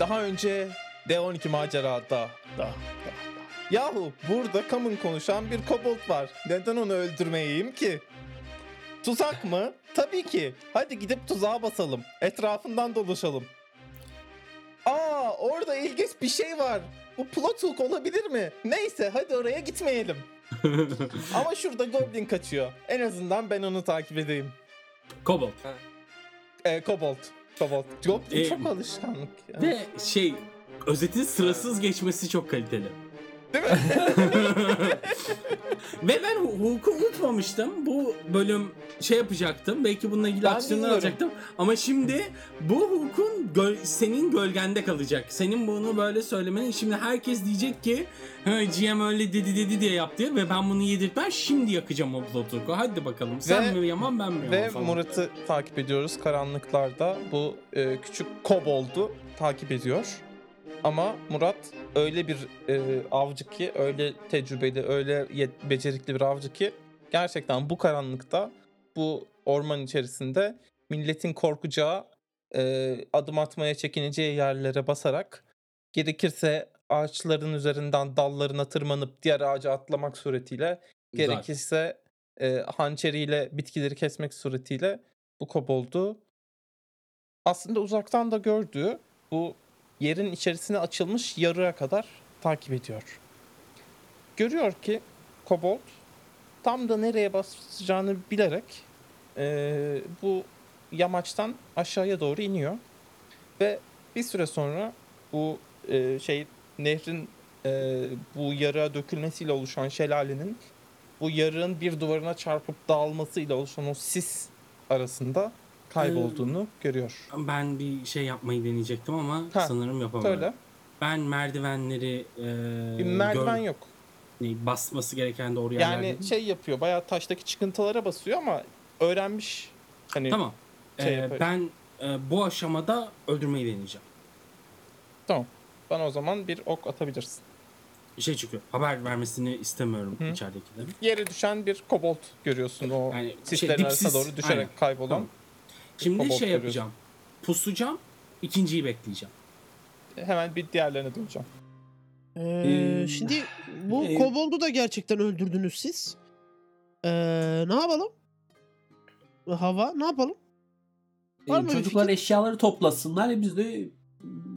Daha önce D12 macerada. Da, da, da. Yahu burada Kam'ın konuşan bir kobold var. Neden onu öldürmeyeyim ki? Tuzak mı? Tabii ki. Hadi gidip tuzağa basalım. Etrafından dolaşalım. Aa orada ilginç bir şey var. Bu plot hook olabilir mi? Neyse hadi oraya gitmeyelim. Ama şurada Goblin kaçıyor. En azından ben onu takip edeyim. Kobold. Ee, Kobold. Kobold. Goblin Ee, çok alışkanlık ya. Ve şey özetin sırasız geçmesi çok kaliteli. Değil mi? Ve ben Hu- Hulk'u unutmamıştım. Bu bölüm şey yapacaktım. Belki bununla ilgili Ben aksiyonlar bilmiyorum. alacaktım. Ama şimdi bu Hulk'un göl- senin gölgende kalacak. Senin bunu böyle söylemenin şimdi herkes diyecek ki "Ha, GM öyle dedi dedi diye yaptı ve ben bunu yedirtmem şimdi yakacağım o Blood Hulk'u. Hadi bakalım. Sen Ve- mi yaman ben mi yaman Ve falan. Murat'ı takip ediyoruz karanlıklarda. Bu e, küçük koboldu takip ediyor. Ama Murat öyle bir e, avcı ki, öyle tecrübeli, öyle yet- becerikli bir avcı ki gerçekten bu karanlıkta, bu orman içerisinde milletin korkacağı, e, adım atmaya çekineceği yerlere basarak gerekirse ağaçların üzerinden dallarına tırmanıp diğer ağaca atlamak suretiyle Güzel. gerekirse e, hançeriyle bitkileri kesmek suretiyle bu koboldu aslında uzaktan da gördüğü bu yerin içerisine açılmış yarığa kadar takip ediyor. Görüyor ki kobold tam da nereye basacağını bilerek e, bu yamaçtan aşağıya doğru iniyor ve bir süre sonra bu e, şey nehrin e, bu yarığa dökülmesiyle oluşan şelalenin bu yarığın bir duvarına çarpıp dağılmasıyla oluşan o sis arasında kaybolduğunu görüyor. Ben bir şey yapmayı deneyecektim ama Ha, sanırım yapamadım. Söyle. Ben merdivenleri e, Bir merdiven gör- yok. ne, basması gereken doğru yerlerde. Yani şey yapıyor. Bayağı taştaki çıkıntılara basıyor ama öğrenmiş. Hani Tamam. şey Ee, yapar. ben e, bu aşamada öldürmeyi deneyeceğim. tamam. Bana o zaman bir ok atabilirsin. Şey çünkü haber vermesini istemiyorum Hı. içeridekilerin. Yere düşen bir kobold görüyorsun o Yani şey, sislerin arasına dipsiz. doğru düşerek Aynen. kaybolan. Tamam. Şimdi kobold şey yapacağım. Pusacağım. ikinciyi bekleyeceğim. Hemen bir diğerlerine döneceğim. Ee, Ee, şimdi bu e- koboldu da gerçekten öldürdünüz siz. Ee, ne yapalım? Hava ne yapalım? Var Ee, mı bir çocuklar fikir? eşyaları toplasınlar. E biz de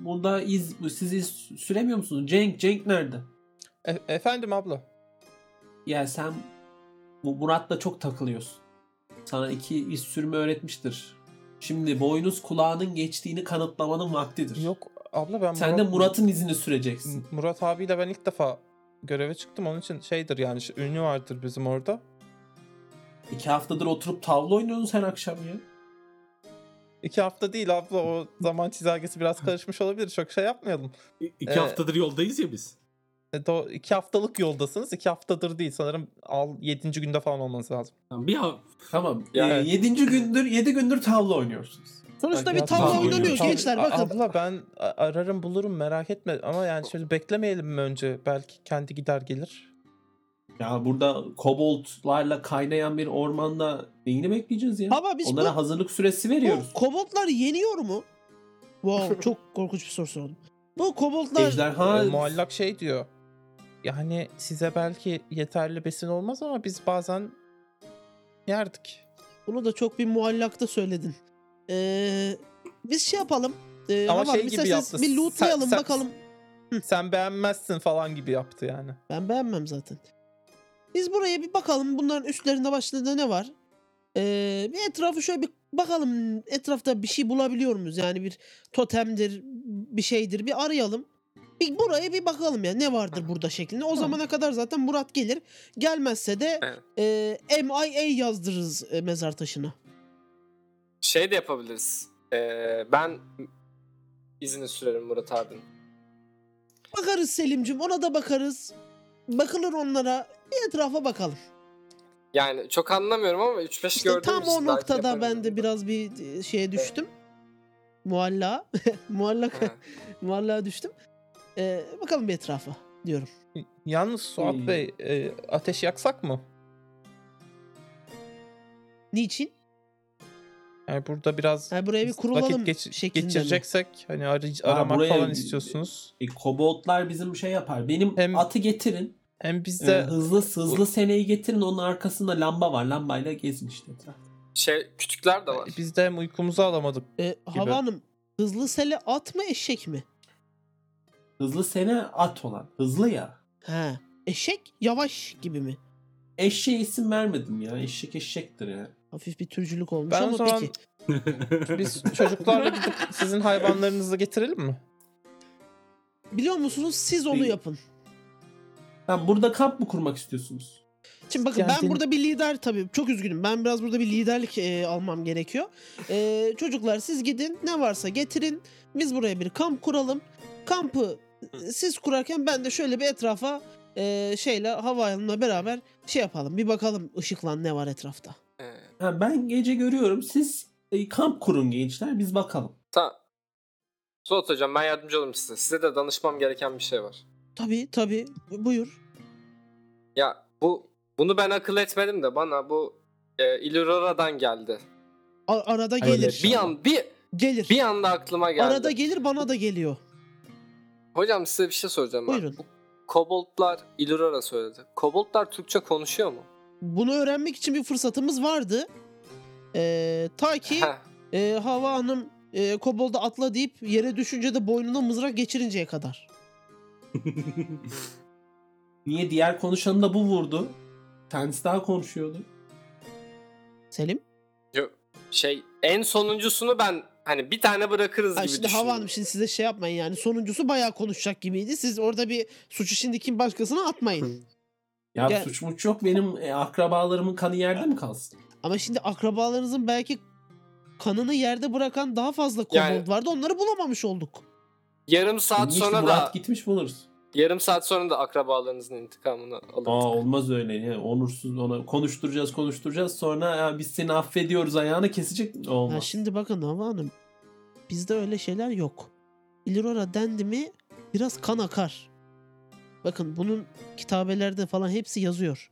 burada iz, siz iz süremiyor musunuz? Cenk, Cenk nerede? E- efendim abla. Ya sen bu Murat'la çok takılıyorsun. Sana iki iz sürme öğretmiştir. Şimdi boynuz kulağının geçtiğini kanıtlamanın vaktidir. Yok abla ben Sen de Murat- Murat'ın izini süreceksin. Murat abiyle ben ilk defa göreve çıktım. Onun için şeydir yani ünlü vardır bizim orada. İki haftadır oturup tavla oynuyorsunuz her akşam ya. İki hafta değil abla o zaman çizelgesi biraz karışmış olabilir. Çok şey yapmayalım. İ- İki Ee, haftadır yoldayız ya biz. E, do- iki haftalık yoldasınız. iki haftadır değil. Sanırım al, yedinci günde falan olması lazım. Tamam, bir ha- Tamam. Yani- Ee, yedinci gündür, yedi gündür tavla oynuyorsunuz. Sonuçta bir tavla tavla oynanıyor gençler bakın. Abla ben ararım bulurum merak etme. Ama yani şöyle beklemeyelim mi önce? Belki kendi gider gelir. Ya burada koboldlarla kaynayan bir ormanda neyini bekleyeceğiz ya? Baba biz Onlara bu, hazırlık süresi veriyoruz. bu koboldlar yeniyor mu? Wow çok korkunç bir soru sordum. Bu koboldlar Ejderha E, muallak şey diyor. Yani size belki yeterli besin olmaz ama biz bazen yerdik. bunu da çok bir muallakta söyledin. Ee, biz şey yapalım. Ee, Ama şey gibi yaptı. Bir lootlayalım Sen- sen- bakalım. Sen beğenmezsin falan gibi yaptı yani. Ben beğenmem zaten. Biz buraya bir bakalım bunların üstlerinde başlarında ne var? Ee, bir etrafı şöyle bir bakalım etrafta bir şey bulabiliyor muyuz? Yani bir totemdir, bir şeydir bir arayalım. Bir buraya bir bakalım ya ne vardır burada şeklinde. O zamana kadar zaten Murat gelir. Gelmezse de Evet. e, MIA yazdırırız e, mezar taşına. Şey de yapabiliriz. Ee, ben izini sürerim Murat abinin. Bakarız Selim'cim ona da bakarız. Bakılır onlara. Bir etrafa bakalım. Yani çok anlamıyorum ama 3-5 İşte gördüğüm tam o noktada ben de biraz bir e, şeye düştüm. Mualla. Muallak. Ha. Muallaka düştüm. Ee, bakalım bir etrafa diyorum. Yalnız Suat Hmm. Bey e, ateş yaksak mı? Niçin? Yani burada biraz Yani buraya bir kurulalım vakit geç- şeklinde mi? geçireceksek hani Ha, aramak buraya falan bir- istiyorsunuz. E, koboldlar bizim şey yapar. Benim Hem- atı getirin. Hem Ee, bizde hızlı hızlı seneyi getirin. Onun arkasında lamba var. Lambayla gezin işte. Şey küçükler de var. bizde hem uykumuzu alamadık. E, Hava Hanım hızlı sele at mı eşek mi? Hızlı sene at olan. Hızlı ya. He. Eşek yavaş gibi mi? Eşeğe isim vermedim ya. Eşek eşektir ya. Hafif bir türcülük olmuş Ben o ama zaman peki. biz çocuklarla gidip sizin hayvanlarınızı getirelim mi? Biliyor musunuz siz onu yapın. Ha, burada kamp mı kurmak istiyorsunuz? Şimdi bakın ben burada bir lider tabii çok üzgünüm. Ben biraz burada bir liderlik e, almam gerekiyor. E, çocuklar siz gidin ne varsa getirin. Biz buraya bir kamp kuralım. Kampı siz kurarken ben de şöyle bir etrafa e, şeyle havayolunla beraber şey yapalım. Bir bakalım ışıklan ne var etrafta. Ha, ben gece görüyorum. Siz e, kamp kurun gençler. Biz bakalım. tamam. Suat hocam ben yardımcı olurum size. Size de danışmam gereken bir şey var. Tabii tabii buyur. Ya bu bunu ben akıl etmedim de bana bu e, Illurora'dan geldi. A- arada Öyle gelir. Bir an bir Gelir. bir anda aklıma geldi. Arada gelir bana da geliyor. Hocam size bir şey soracağım ben. Buyurun. Bu koboldlar Illurora söyledi. Koboldlar Türkçe konuşuyor mu? Bunu öğrenmek için bir fırsatımız vardı. E, ta ki e, Hava Hanım e, kobolda atla deyip yere düşünce de boynuna mızrak geçirinceye kadar. Niye diğer konuşanı da bu vurdu? Kendisi daha konuşuyordu. Selim? yo- şey en sonuncusunu ben hani bir tane bırakırız Ha, gibi şimdi. Hava Hanım şimdi size şey yapmayın yani sonuncusu bayağı konuşacak gibiydi. Siz orada bir suçu şimdi kim başkasına atmayın. Ya Gel. suç muç yok. Benim e, akrabalarımın kanı yerde mi kalsın? Ama şimdi akrabalarınızın belki kanını yerde bırakan daha fazla kobold Yani- vardı. Onları bulamamış olduk. Yarım saat İşte sonra Murat da gitmiş buluruz. Yarım saat sonra da akrabalarınızın intikamını alın. Aa olmaz öyle ya. Onursuz ona konuşturacağız konuşturacağız sonra ya biz seni affediyoruz ayağını kesecek. Olmaz. Ha, şimdi bakın Hava Hanım. Bizde öyle şeyler yok. Illirora dendi mi biraz kan akar. Bakın bunun kitabelerde falan hepsi yazıyor.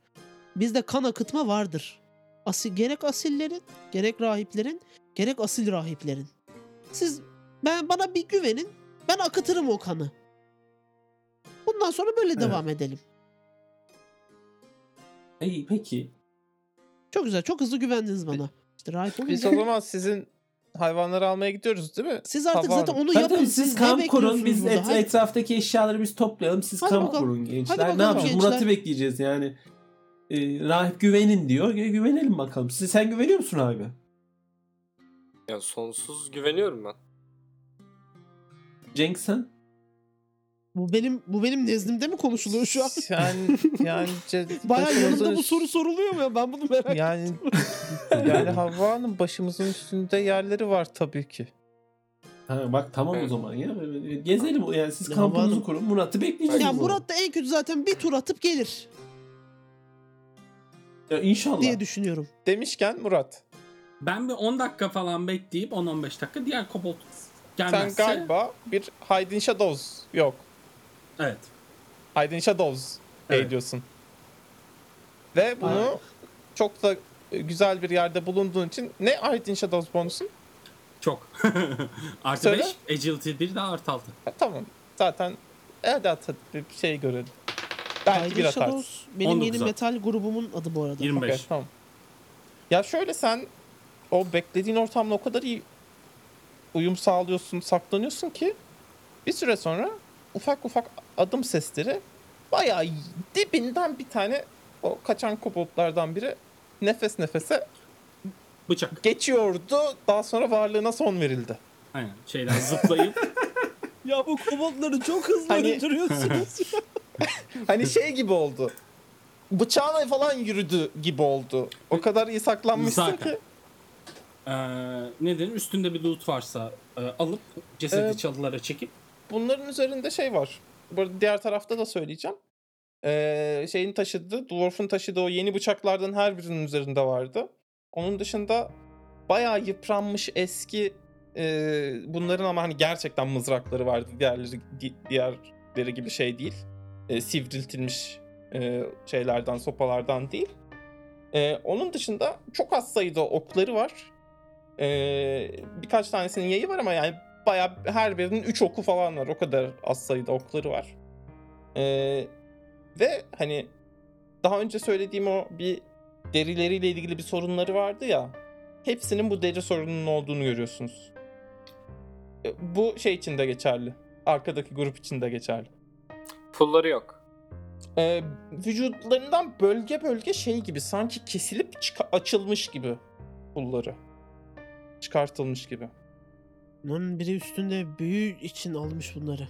Bizde kan akıtma vardır. Asil, gerek asillerin, gerek rahiplerin, gerek asil rahiplerin. Siz ben bana bir güvenin. Ben akıtırım o kanı. Bundan sonra böyle Evet. devam edelim. İyi peki. Çok güzel. Çok hızlı güvendiniz bana. İşte rahip Biz olunca o zaman sizin hayvanları almaya gidiyoruz değil mi? siz artık Hava zaten onu Tabii yapın. siz ne kamp kurun. Biz et- Hadi. etraftaki eşyaları biz toplayalım. Siz Hadi kamp bakalım. kurun gençler. Hadi ne yapacağız? gençler. Murat'ı bekleyeceğiz yani. Ee, rahip güvenin diyor. Gü- Güvenelim bakalım. Siz sen güveniyor musun abi? Ya sonsuz güveniyorum ben. Cenk sen? Bu benim bu benim nezdimde mi konuşuluyor şu an? Yani yani ce- Bayağı yanımda bu soru soruluyor mu ya? Ben bunu merak Yani yani Havva'nın başımızın üstünde yerleri var tabii ki. Ha, bak tamam o zaman ya. Gezelim yani siz kampınızı kurun. Murat'ı bekleyeceğiz. Ya. Murat da en kötü zaten bir tur atıp gelir Ya inşallah. diye düşünüyorum. Demişken Murat Ben bir 10 dakika falan bekleyip 10-15 dakika diğer kobold gelmezse. sen galiba bir Hide in Shadows yok. Evet. Hide in Shadows Evet. diyorsun. Ve bunu Aynen. çok da güzel bir yerde bulunduğun için ne Hide in Shadows bonusun? Çok. artı Söyle. 5, agility 1 daha artı 6. Ha, tamam. Zaten hadi at bir şey görelim. Belki Hiding bir atarsın. Shadows benim 19 yeni metal grubumun adı bu arada. 25. Okey, tamam. Ya şöyle sen o beklediğin ortamla o kadar iyi uyum sağlıyorsun, saklanıyorsun ki bir süre sonra ufak ufak adım sesleri bayağı dibinden bir tane o kaçan koboldlardan biri nefes nefese Bıçak. geçiyordu. Daha sonra varlığına son verildi. Aynen. Şeyden zıplayıp Ya bu koboldları çok hızlı Hani- öldürüyorsunuz. Hani şey gibi oldu. Bıçağına falan yürüdü gibi oldu. O kadar iyi saklanmışsın Zaten. ki. eee ne dedim üstünde bir loot varsa eee, alıp cesedi Ee, çalılara çekip bunların üzerinde şey var. Bu arada diğer tarafta da söyleyeceğim. Ee, şeyin taşıdığı, Dwarf'un taşıdığı o yeni bıçaklardan her birinin üzerinde vardı. Onun dışında bayağı yıpranmış eski e, bunların ama hani gerçekten mızrakları vardı. Diğerleri di- diğerleri gibi şey değil. E, sivriltilmiş e, şeylerden, sopalardan değil. E, onun dışında çok az sayıda okları var. Ee, birkaç tanesinin yayı var ama yani bayağı her birinin 3 oku falan var. O kadar az sayıda okları var. Ee, ve hani daha önce söylediğim o bir derileriyle ilgili bir sorunları vardı ya. Hepsinin bu deri sorununun olduğunu görüyorsunuz. Ee, Bu şey için de geçerli. Arkadaki grup için de geçerli. Pulları yok. Ee, vücutlarından bölge bölge şey gibi sanki kesilip açılmış gibi pulları. Çıkartılmış gibi. Lan biri üstünde büyü için almış bunları.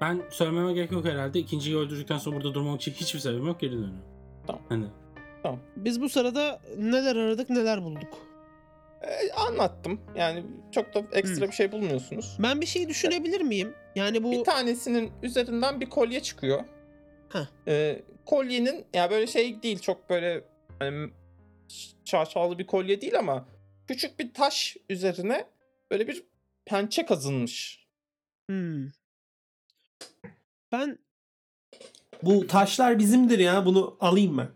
Ben söylememe gerek yok herhalde. İkinciyi öldürdükten sonra burada durmak için hiçbir sebebim yok. Geri dönüyorum. Tamam. Hani. Biz bu sırada neler aradık neler bulduk. Ee, anlattım. Yani çok da ekstra Hmm. bir şey bulmuyorsunuz. Ben bir şey düşünebilir miyim? Yani bu Bir tanesinin üzerinden bir kolye çıkıyor. Heh. Ee, kolyenin ya böyle şey değil çok böyle hani şaşalı bir kolye değil ama küçük bir taş üzerine böyle bir pençe kazınmış. Hmm. Ben Bu taşlar bizimdir ya. Bunu alayım ben.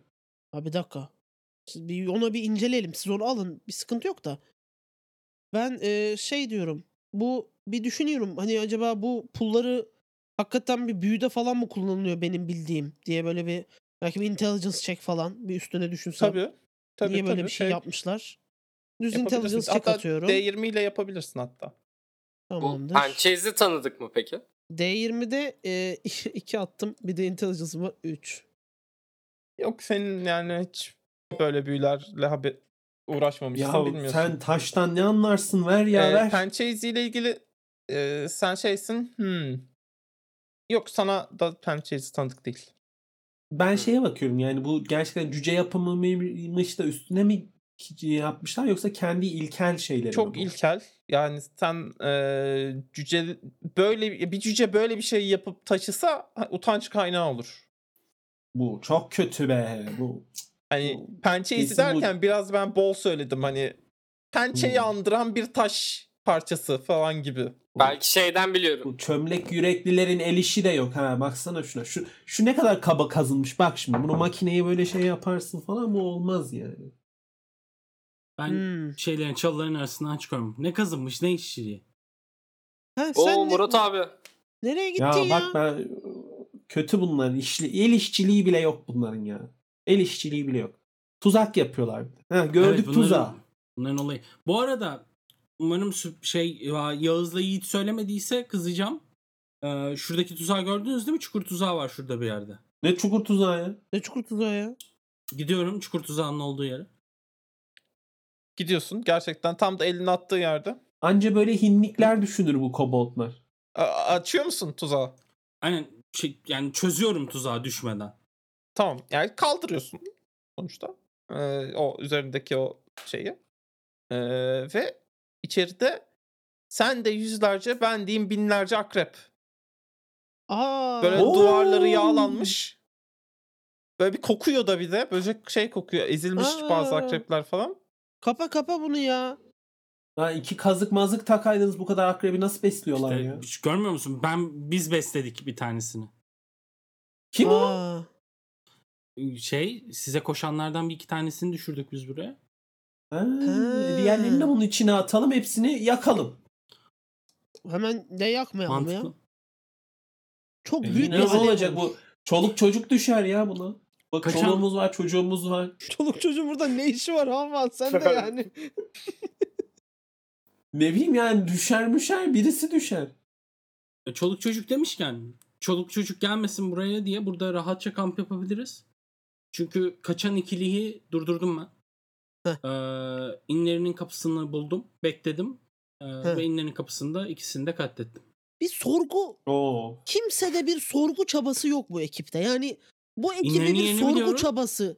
Abi bir dakika. Siz bir ona bir inceleyelim. Siz onu alın. Bir sıkıntı yok da. Ben eee, şey diyorum. Bu bir düşünüyorum. Hani acaba bu pulları hakikaten bir büyüde falan mı kullanılıyor benim bildiğim diye böyle bir belki bir intelligence check falan bir üstüne düşünsem. Tabii. Tabii Niye böyle tabii. bir şey yapmışlar? Düz intelligence check Hatta atıyorum. D20 ile yapabilirsin hatta. Bu Tamamdır. Pençezi tanıdık mı peki? D20'de eee 2 attım. Bir de intelligence'ım var 3. Yok senin yani hiç böyle büyülerle haber uğraşmamışsın Ya bilmiyorsun. sen taştan ne anlarsın? Ver ya Ee, ver. pençe iziyle ilgili e, sen şeysin. Hmm. Yok sana da izi tanıdık değil. Ben şeye bakıyorum yani bu gerçekten cüce yapımı mıymış da üstüne mi yapmışlar yoksa kendi ilkel şeyleri mi Çok bu? ilkel. Yani sen e, cüce böyle bir cüce böyle bir şey yapıp taşısa utanç kaynağı olur. Bu çok kötü be. Bu Hani Bu- pençe izi kesin bu- derken biraz ben bol söyledim hani pençeyi Hmm. andıran bir taş parçası falan gibi. Belki şeyden biliyorum. bu çömlek yüreklilerin el işi de yok ha. Baksana şuna. Şu şu ne kadar kaba kazınmış. Bak şimdi bunu makineye böyle şey yaparsın falan bu olmaz yani. Ben Hmm. şeylerin çalıların arasından çıkıyorum. Ne kazınmış ne işçiliği. Ha, Oo sen ne- Murat abi. nereye gittin Ya ya? bak ben kötü bunların işli el işçiliği bile yok bunların ya. El işçiliği bile yok. Tuzak yapıyorlar. Ha, gördük Evet, bunların- tuzağı. Bunların olayı. Bu arada umarım şey ya- Yağız'la Yiğit söylemediyse kızacağım. Ee, şuradaki tuzağı gördünüz değil mi? Çukur tuzağı var şurada bir yerde. Ne çukur tuzağı ya? Ne çukur tuzağı ya? Gidiyorum çukur tuzağının olduğu yere. Gidiyorsun gerçekten tam da elini attığı yerde. Anca böyle hinlikler düşünür bu koboldlar. A- açıyor musun tuzağı? Aynen şey, yani çözüyorum tuzağı düşmeden. Tamam. Yani kaldırıyorsun sonuçta. Ee, o üzerindeki o şeyi. Ee, ve içeride sen de yüzlerce ben diyeyim binlerce akrep. Aa. Böyle Oo. duvarları yağlanmış. Böyle bir kokuyor da bir de. Böcek şey kokuyor. Ezilmiş bazı Aa. akrepler falan. Kapa kapa bunu ya. Ha, iki kazık mazık takaydınız bu kadar akrebi nasıl besliyorlar İşte, ya? hiç görmüyor musun? Ben biz besledik bir tanesini. Kim o? Aa. Şey size koşanlardan bir iki tanesini düşürdük biz buraya. Ha, diğerlerini de bunun içine atalım hepsini yakalım. Hemen de yakmayalım ya. Mantıklı. Çok E büyük yine bir ne olacak bu? Çoluk çocuk düşer ya buna. Bak Kaçan- çoluğumuz var çocuğumuz var. Çoluk çocuğun burada ne işi var Havan sen de yani. Ne bileyim yani düşer müşer birisi düşer. E, Çoluk çocuk demişken çoluk çocuk gelmesin buraya diye burada rahatça kamp yapabiliriz. Çünkü kaçan ikiliyi durdurdum ben. Heh. Ee, inlerinin kapısını buldum. Bekledim. Ee, Heh. ve inlerin kapısında ikisini de katlettim. Bir sorgu Oo. kimsede bir sorgu çabası yok bu ekipte. Yani bu ekibin İnlerini bir yeni sorgu biliyorum. çabası.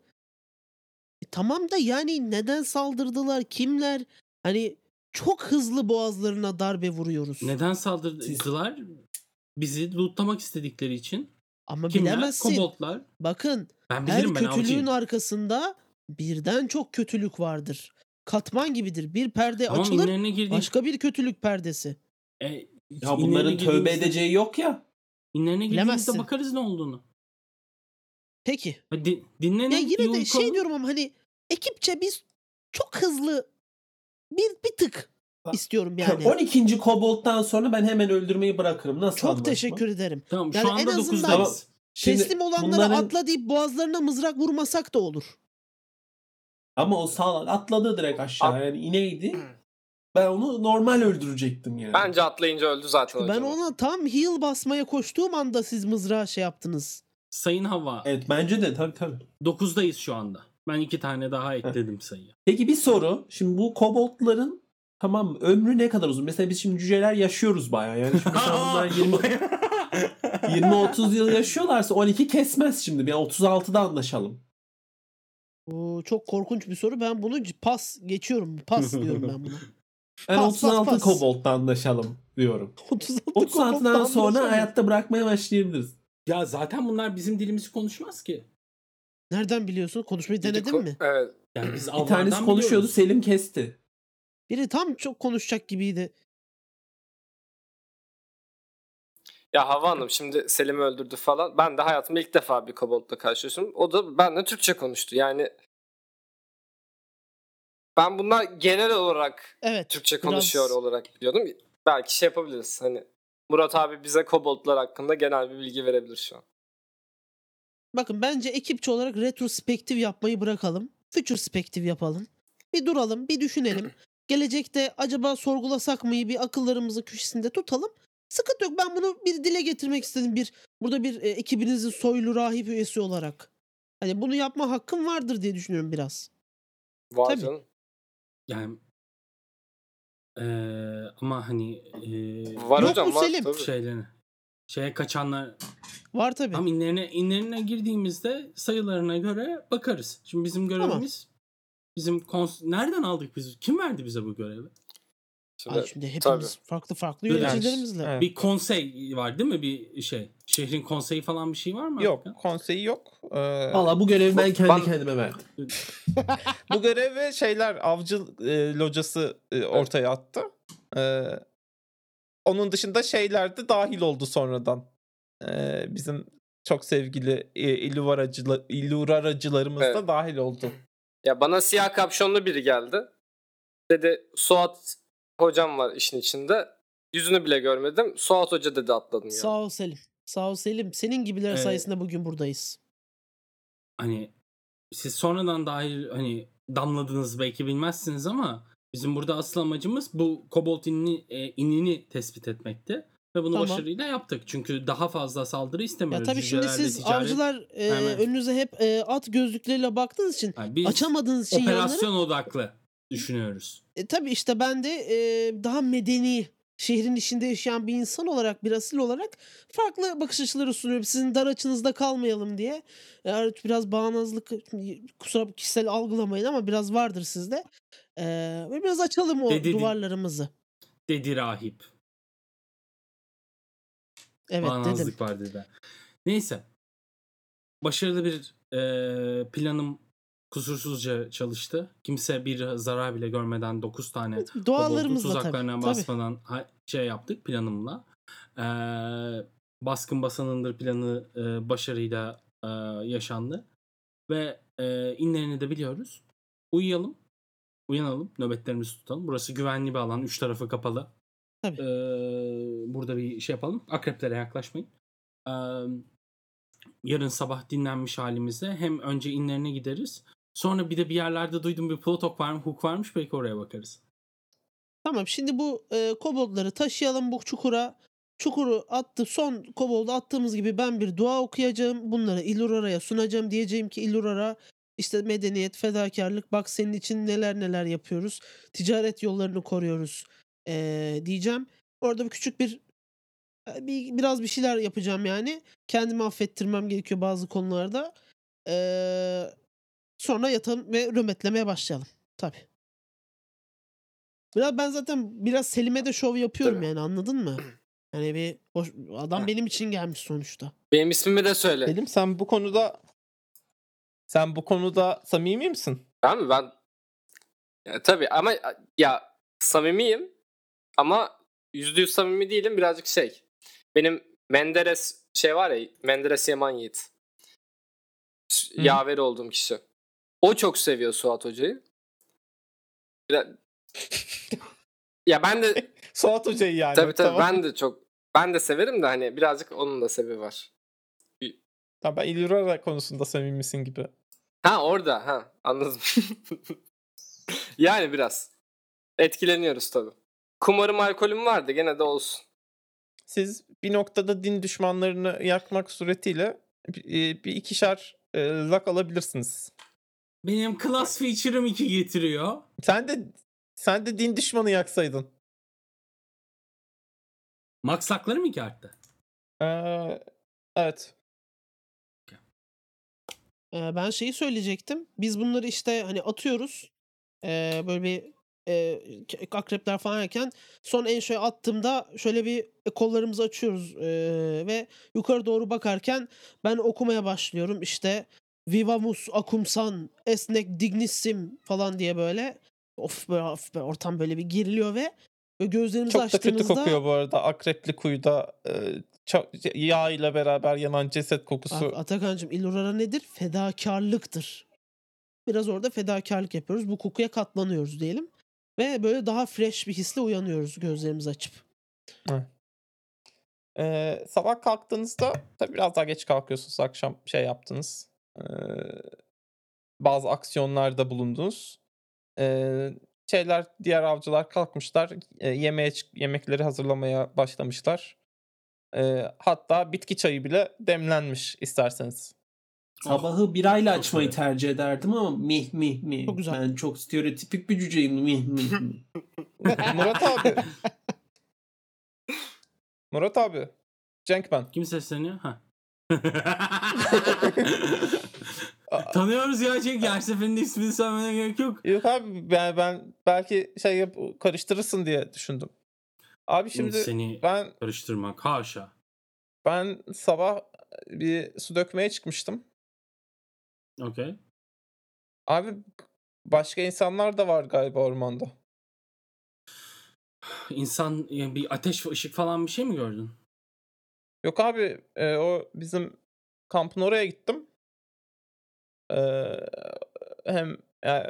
E, tamam da yani neden saldırdılar? Kimler? Hani çok hızlı boğazlarına darbe vuruyoruz. Neden saldırdılar? Bizi lootlamak istedikleri için. Ama Kimler? bilemezsin. Koboldlar. Bakın Ben her bilirim ben kötülüğün avcıyım. arkasında birden çok kötülük vardır. Katman gibidir. Bir perde Tamam açılır, girdiğim... başka bir kötülük perdesi. E, Ya bunların tövbe edeceği yok ya. İnlerine girdiğimizde bakarız ne olduğunu. Peki. Di- dinlenin. Ya yine de şey diyorum ama hani ekipçe biz çok hızlı bir bir tık istiyorum yani. 12. kobolttan sonra ben hemen öldürmeyi bırakırım. Nasıl Çok anlaşma? teşekkür ederim. Tamam Yani şu en anda azından- 9'dayız. Şimdi Teslim olanlara bunların- atla deyip boğazlarına mızrak vurmasak da olur. Ama o sağ atladı direkt aşağı. Yani ineydi. Ben onu normal öldürecektim yani. Bence atlayınca öldü zaten Ben hocam. ona tam heal basmaya koştuğum anda siz mızrağı şey yaptınız. Sayın Hava Evet bence de tabii tabii. 9'dayız şu anda. Ben iki tane daha ekledim sayıya. Peki bir soru. Şimdi bu koboltların tamam ömrü ne kadar uzun? Mesela biz şimdi cüceler yaşıyoruz bayağı. Yani şimdi bunlar 20 20-30 yıl yaşıyorlarsa 12 kesmez şimdi. Yani 36'da anlaşalım. Oo, çok korkunç bir soru. Ben bunu pas geçiyorum. Pas diyorum ben buna. Ben Pas, pas, 36 pas. kobolt'ta anlaşalım diyorum. 36 36'dan kobolttan sonra anlaşalım. hayatta bırakmaya başlayabiliriz. Ya zaten bunlar bizim dilimizi konuşmaz ki. Nereden biliyorsun? Konuşmayı denedin ko- mi? Evet. Yani biz Bir tanesi konuşuyordu biliyoruz. Selim kesti. Biri tam çok konuşacak gibiydi. Ya Hava Hanım şimdi Selim'i öldürdü falan. Ben de hayatımda ilk defa bir koboldla karşılaştım. O da benimle Türkçe konuştu. Yani ben bunlar genel olarak Evet. Türkçe biraz- konuşuyor olarak biliyordum. Belki şey yapabiliriz. Hani Murat abi bize koboldlar hakkında genel bir bilgi verebilir şu an. Bakın bence ekipçi olarak retrospektif yapmayı bırakalım. Futurespektif yapalım. Bir duralım, bir düşünelim. Gelecekte acaba sorgulasak mı bir akıllarımızı köşesinde tutalım. Sıkıntı yok. Ben bunu bir dile getirmek istedim. Bir burada bir e, ekibinizin soylu rahip üyesi olarak. Hani bunu yapma hakkım vardır diye düşünüyorum biraz. Var Tabii. canım. Yani eee, ama hani eee Var Yok hocam mu var Selim? tabii. şeylerini şeye kaçanlar Var tabii. tam inlerine inlerine girdiğimizde sayılarına göre bakarız. Şimdi bizim görevimiz bizim kons- nereden aldık biz? Kim verdi bize bu görevi? Şimdi, Ay şimdi hepimiz farklı farklı Yani- yöneticilerimizle. Evet. Bir konsey var değil mi? Bir şey. Şehrin konseyi falan bir şey var mı? Yok, Afrika? konseyi yok. Ee, Valla bu görevi ben kendi Ben- kendime verdim. bu görevi şeyler avcı e, locası e, ortaya attı. Ee, onun dışında şeyler de dahil oldu sonradan. Ee, bizim çok sevgili e, illüvar acıla- illürar acılarımız da Evet. dahil oldu. Ya bana siyah kapşonlu biri geldi. Dedi Suat hocam var işin içinde. Yüzünü bile görmedim. Suat hoca dedi atladım ya. Sağ ol Selim. Sağ ol Selim. Senin gibiler Evet. sayesinde bugün buradayız. Hani siz sonradan dahil hani damladınız belki bilmezsiniz ama bizim burada asıl amacımız bu kobolt inini, e, inini tespit etmekti. Ve bunu Tamam. başarıyla yaptık. Çünkü daha fazla saldırı Ya istemiyoruz. tabii şimdi Cücelerle siz ticaret- avcılar e, önünüze hep e, at gözlükleriyle baktığınız için Yani biz açamadığınız için yanları operasyon odaklı düşünüyoruz. E, tabii işte ben de e, daha medeni şehrin içinde yaşayan bir insan olarak, bir asil olarak farklı bakış açıları sunuyorum. Sizin dar açınızda kalmayalım diye. Eğer biraz bağnazlık, kusura kişisel algılamayın ama biraz vardır sizde. E, ve biraz açalım o Dedi- duvarlarımızı. Dedi rahip. Evet dedim. Bağnazlık var dedi. Neyse. Başarılı bir e, planım kusursuzca çalıştı. Kimse bir zarar bile görmeden 9 tane tabii. tuzaklarına tabii. basmadan ha- şey yaptık planımla. E, baskın basanındır planı e, başarıyla e, yaşandı. Ve e, inlerini de biliyoruz. Uyuyalım. Uyanalım. Nöbetlerimizi tutalım. Burası güvenli bir alan. Üç tarafı kapalı. Tabii. E, burada bir şey yapalım. Akreplere yaklaşmayın. E, yarın sabah dinlenmiş halimizde hem önce inlerine gideriz. Sonra bir de bir yerlerde duydum bir plotok var mı, hook varmış belki oraya bakarız. Tamam şimdi bu e, koboldları taşıyalım bu çukura. Çukuru attı son koboldu attığımız gibi ben bir dua okuyacağım. Bunları Illurara'ya sunacağım. Diyeceğim ki Illurara işte medeniyet, fedakarlık bak senin için neler neler yapıyoruz. Ticaret yollarını koruyoruz e, diyeceğim. Orada bir küçük bir e, bir, biraz bir şeyler yapacağım yani. Kendimi affettirmem gerekiyor bazı konularda. E, sonra yatalım ve römetlemeye başlayalım. Tabii. Biraz ben zaten biraz Selim'e de şov yapıyorum Tabii. yani anladın mı? Yani bir hoş, adam benim için gelmiş sonuçta. Benim ismimi de söyle. Selim sen bu konuda sen bu konuda samimi misin? Ben mi? Ben ya, tabii ama ya samimiyim ama yüzde yüz samimi değilim birazcık şey. Benim Menderes şey var ya Menderes Yaman Yiğit. Hı. Yaveri olduğum kişi. O çok seviyor Suat Hoca'yı. Ya ben de Suat Hoca'yı yani. tabii tabii Tamam. ben de çok ben de severim de hani birazcık onun da sebebi var. Tamam, ben Illurara konusunda samimisin gibi. Ha orada ha anladım. yani biraz. Etkileniyoruz tabii. Kumarım alkolüm vardı gene de olsun. Siz bir noktada din düşmanlarını yakmak suretiyle bir, e, bir ikişer e, lak alabilirsiniz. Benim class feature'ım 2 getiriyor. Sen de sen de din düşmanı yaksaydın. Max hakları mı 2 arttı? Ee, evet. Ee, ben şeyi söyleyecektim. Biz bunları işte hani atıyoruz. Ee, böyle bir e, akrepler falan yerken son en şöyle attığımda şöyle bir kollarımızı açıyoruz ee, ve yukarı doğru bakarken ben okumaya başlıyorum. İşte Vivamus Akumsan Esnek Dignissim falan diye böyle of böyle hafif böyle ortam böyle bir geriliyor ve gözlerimizi Çok da kötü açtığımızda kokuyor bu arada. Akrepli kuyuda e, ça- yağ ile beraber yanan ceset kokusu. Bak Atakan'cığım Illurara nedir? Fedakarlıktır. Biraz orada fedakarlık yapıyoruz. Bu kokuya katlanıyoruz diyelim. Ve böyle daha fresh bir hisle uyanıyoruz gözlerimizi açıp. Ee, sabah kalktığınızda tabii biraz daha geç kalkıyorsunuz. Akşam şey yaptınız. Ee, bazı aksiyonlarda bulundunuz. Ee, şeyler diğer avcılar kalkmışlar. E, yemeğe çık- yemekleri hazırlamaya başlamışlar. Ee, hatta bitki çayı bile demlenmiş isterseniz. Sabahı birayla açmayı tercih ederdim ama mih mih mih. Çok güzel. Ben çok stereotipik bir cüceyim mih mih mih. Murat abi. Murat abi. Cenk ben. Kim sesleniyor? Ha. Tanıyoruz ya Cenk. Her seferinde ismini söylemene gerek yok. Yok abi ben, ben belki şey yap, karıştırırsın diye düşündüm. Abi şimdi Seni ben karıştırmak haşa. ben sabah bir su dökmeye çıkmıştım. Okey. Abi başka insanlar da var galiba ormanda. İnsan yani bir ateş ışık falan bir şey mi gördün? Yok abi e, o bizim kampın oraya gittim. E, hem e,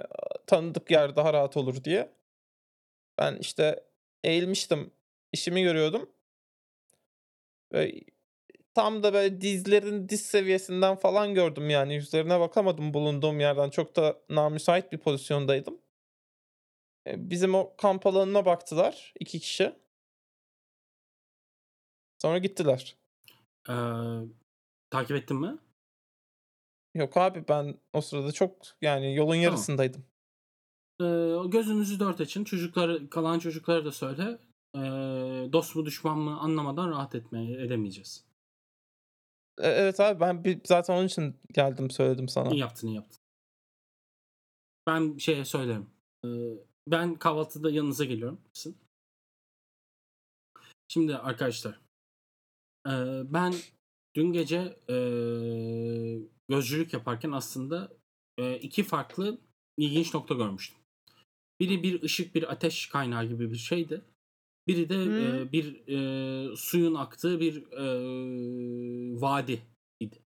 tanıdık yer daha rahat olur diye. Ben işte eğilmiştim. işimi görüyordum. Ve tam da böyle dizlerin diz seviyesinden falan gördüm yani. Yüzlerine bakamadım bulunduğum yerden. Çok da namüsait bir pozisyondaydım. E, Bizim o kamp alanına baktılar. iki kişi. Sonra gittiler. Takip ettin mi? Yok abi ben o sırada çok yani yolun yarısındaydım. Ee, o gözünüzü dört açın. Çocukları, kalan çocuklara da söyle. Ee, dost mu düşman mı anlamadan rahat etmeye edemeyeceğiz. E, Evet abi ben bir, zaten onun için geldim söyledim sana. İyi yaptın iyi yaptın. Ben şeye söylerim. Ee, ben kahvaltıda yanınıza geliyorum. Sizin. Şimdi arkadaşlar. Ee, ben dün gece ee, gözcülük yaparken aslında ee, iki farklı ilginç nokta görmüştüm. Biri bir ışık bir ateş kaynağı gibi bir şeydi. Biri de Hı. ee, bir ee, suyun aktığı bir ee, vadi idi.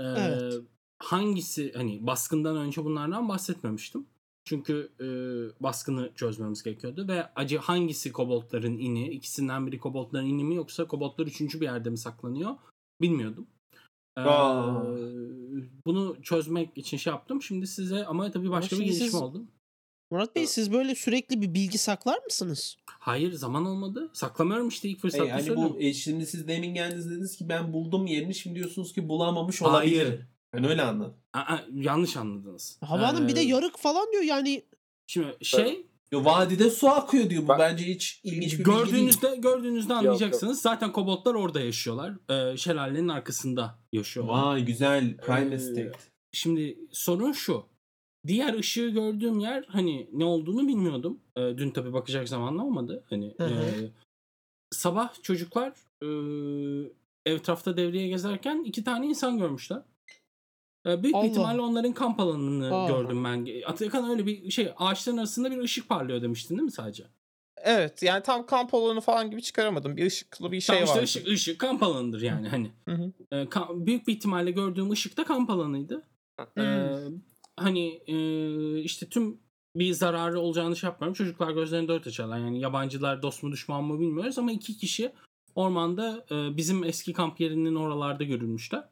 Ee, Evet. Hangisi hani baskından önce bunlardan bahsetmemiştim. Çünkü e, baskını çözmemiz gerekiyordu ve acı hangisi koboltların ini, ikisinden biri koboltların ini mi yoksa koboltlar üçüncü bir yerde mi saklanıyor bilmiyordum. Ee, bunu çözmek için şey yaptım. Şimdi size ama tabii başka bir şimdi gelişme siz- oldu. Murat Bey siz böyle sürekli bir bilgi saklar mısınız? Hayır zaman olmadı. Saklamıyorum işte ilk fırsatta Hey, söylüyorum. bu e, şimdi siz demin geldiniz dediniz ki ben buldum yerini şimdi diyorsunuz ki bulamamış Hayır. Ben öyle anladım. Aa, yanlış anladınız. Havanın bir de Ee, yarık falan diyor yani. Şimdi şey Yo, vadide su akıyor diyor bu. Ben- Bence hiç ilginç bir bilgi değil. gördüğünüzde gördüğünüzde yok. anlayacaksınız. Zaten koboltlar orada yaşıyorlar. Ee, şelalenin arkasında yaşıyorlar. Vay güzel. Prime Ee, Estate. Şimdi sorun şu. Diğer ışığı gördüğüm yer hani ne olduğunu bilmiyordum. Ee, dün tabii bakacak zamanla olmadı. Hani Hı hı. e, sabah çocuklar e, etrafta devreye gezerken iki tane insan görmüşler. Ee, büyük Allah. bir ihtimalle onların kamp alanını Aa. gördüm ben. Atakan öyle bir şey ağaçların arasında bir ışık parlıyor demiştin değil mi sadece? Evet yani tam kamp alanı falan gibi çıkaramadım. Bir ışıklı bir şey Tamam işte vardı. ışık, ışık kamp alanıdır yani hani. Hı hı. Ee, ka- büyük bir ihtimalle gördüğüm ışık da kamp alanıydı. Ee, hani e, işte tüm bir zararı olacağını şey yapmıyorum. Çocuklar gözlerini dört açarlar. Yani yabancılar dost mu düşman mı bilmiyoruz ama iki kişi ormanda e, bizim eski kamp yerinin oralarda görülmüşler.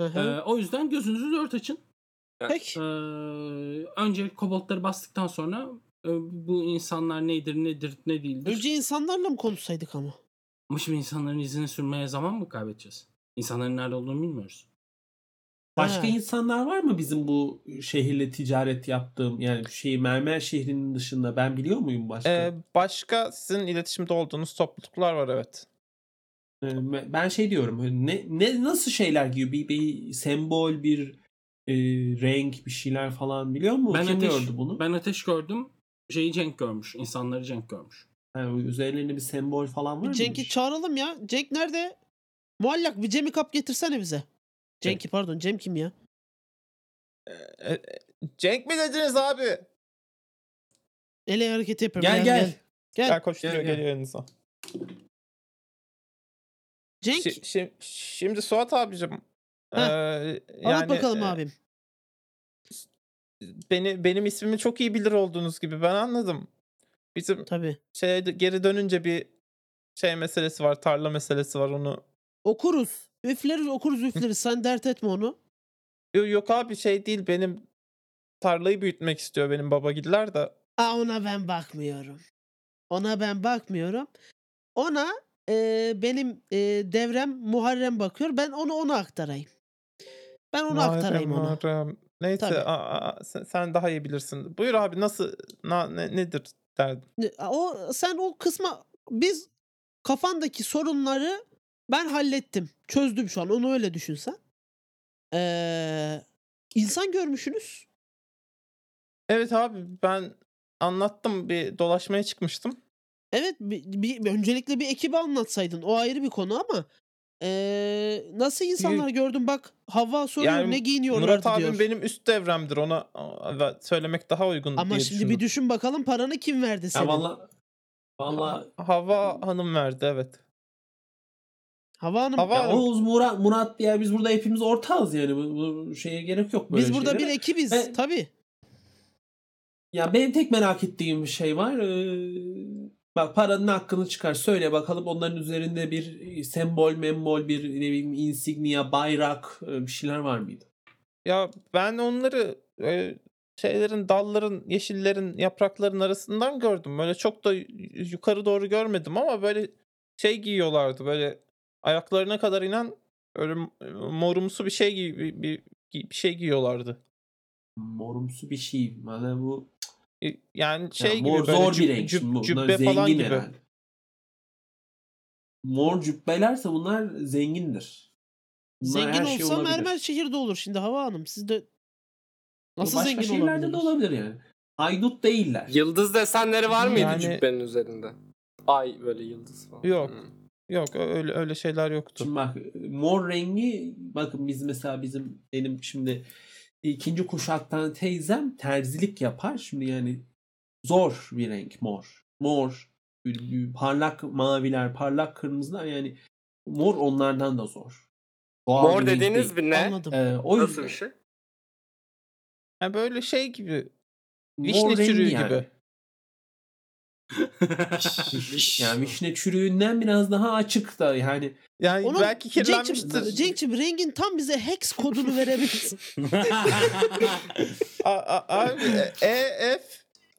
Hı hı. o yüzden gözünüzü dört açın. Peki. E, önce koboldları bastıktan sonra e, bu insanlar nedir nedir ne değildir. Önce insanlarla mı konuşsaydık ama? Ama şimdi insanların izini sürmeye zaman mı kaybedeceğiz? İnsanların nerede olduğunu bilmiyoruz. Başka Ha. insanlar var mı bizim bu şehirle ticaret yaptığım yani şeyi Mermer şehrinin dışında ben biliyor muyum başka? Ee, başka sizin iletişimde olduğunuz topluluklar var evet. Ben şey diyorum hani ne, ne nasıl şeyler giyiyor bir, bir sembol bir e, renk bir şeyler falan biliyor mu? Ben Kim ateş, gördü bunu? ben ateş gördüm. Şeyi Cenk görmüş. İnsanları Cenk görmüş. Yani üzerlerinde bir sembol falan var mı? Cenk'i çağıralım ya. Cenk nerede? Muallak bir Cem'i kap getirsene bize. Cenk'i pardon. Cem kim ya? Ee, Cenk mi dediniz abi? Ele hareketi yapıyorum. Gel gel. Gel. Gel koşturuyor Gel, gel. geliyor yanınıza. Cenk Şi- şi- şimdi Suat abicim. Heh, eee, anlat yani, bakalım e, abim. Beni benim ismimi çok iyi bilir olduğunuz gibi ben anladım. Bizim Tabii. şeye geri dönünce bir şey meselesi var, tarla meselesi var onu. Okuruz. Üfleriz okuruz üfleriz. Sen dert etme onu. Yo- Yok abi şey değil benim tarlayı büyütmek istiyor benim babagiller de. Aa, ona ben bakmıyorum. Ona ben bakmıyorum. Ona e, benim e, devrem Muharrem bakıyor. Ben onu ona aktarayım. Ben onu aktarayım ona. Muharrem. Neyse a- a- sen, sen daha iyi bilirsin. Buyur abi nasıl na- ne- nedir derdim. Ne- O sen o kısma biz kafandaki sorunları ben hallettim. Çözdüm şu an. Onu öyle düşünsen. Ee, insan görmüşsünüz. Evet abi ben anlattım bir dolaşmaya çıkmıştım. Evet bir, bir- öncelikle bir ekibi anlatsaydın. O ayrı bir konu ama ee, nasıl insanlar gördün bak Havva soruyor Yani ne giyiniyorlardı Murat abim diyor. benim üst devremdir ona a- söylemek daha uygun Ama diye şimdi bir düşündüm. düşün bakalım paranı kim verdi Ya senin? valla valla Hava Hanım verdi evet. Hava Hanım. Hava ya Oğuz Murat Murat diye biz burada hepimiz ortağız yani bu, bu şeye gerek yok böyle Biz burada bir şeylere. ekibiz. Ben- Tabii. Ya benim tek merak ettiğim bir şey var. Ee, bak paranın hakkını çıkar. Söyle bakalım onların üzerinde bir sembol, membol, bir ne bileyim insignia, bayrak e, bir şeyler var mıydı? ya ben onları e, şeylerin dalların yeşillerin yaprakların arasından gördüm. Böyle çok da yukarı doğru görmedim ama böyle şey giyiyorlardı böyle ayaklarına kadar inen öyle morumsu bir şey giy bir, bir, bir şey giyiyorlardı. Morumsu bir şey. Bana bu E, Yani ya şey gibi mor zor cüb- bir renk. cüb- bunlar cübbe zengin falan gibi. herhalde. Mor cübbelerse bunlar zengindir. Bunlar Zengin her şey olsa olabilir. mermer şehirde olur şimdi Hava Hanım. Siz de nasıl Başka zengin şehirlerde de olabilirsiniz? olabilir yani. Haydut değiller. Yıldız desenleri var mıydı Yani- cübbenin üzerinde? Ay böyle yıldız falan. Yok. Hmm. Yok öyle öyle şeyler yoktu. Şimdi bak mor rengi bakın biz mesela bizim benim şimdi ikinci kuşaktan teyzem terzilik yapar. Şimdi yani zor bir renk mor. Mor, parlak maviler, parlak kırmızılar yani mor onlardan da zor. Doğal Mor bir dediğiniz bir ne? Anladım. Ee, o Nasıl yüzden bir şey? Yani böyle şey gibi mor vişne rengi çürüğü yani. gibi. Yani vişne çürüğünden biraz daha açık da yani Yani Onun belki kirlenmiştir. Cenk'cim, rengin tam bize hex kodunu verebilirsin. A- a- Abi E F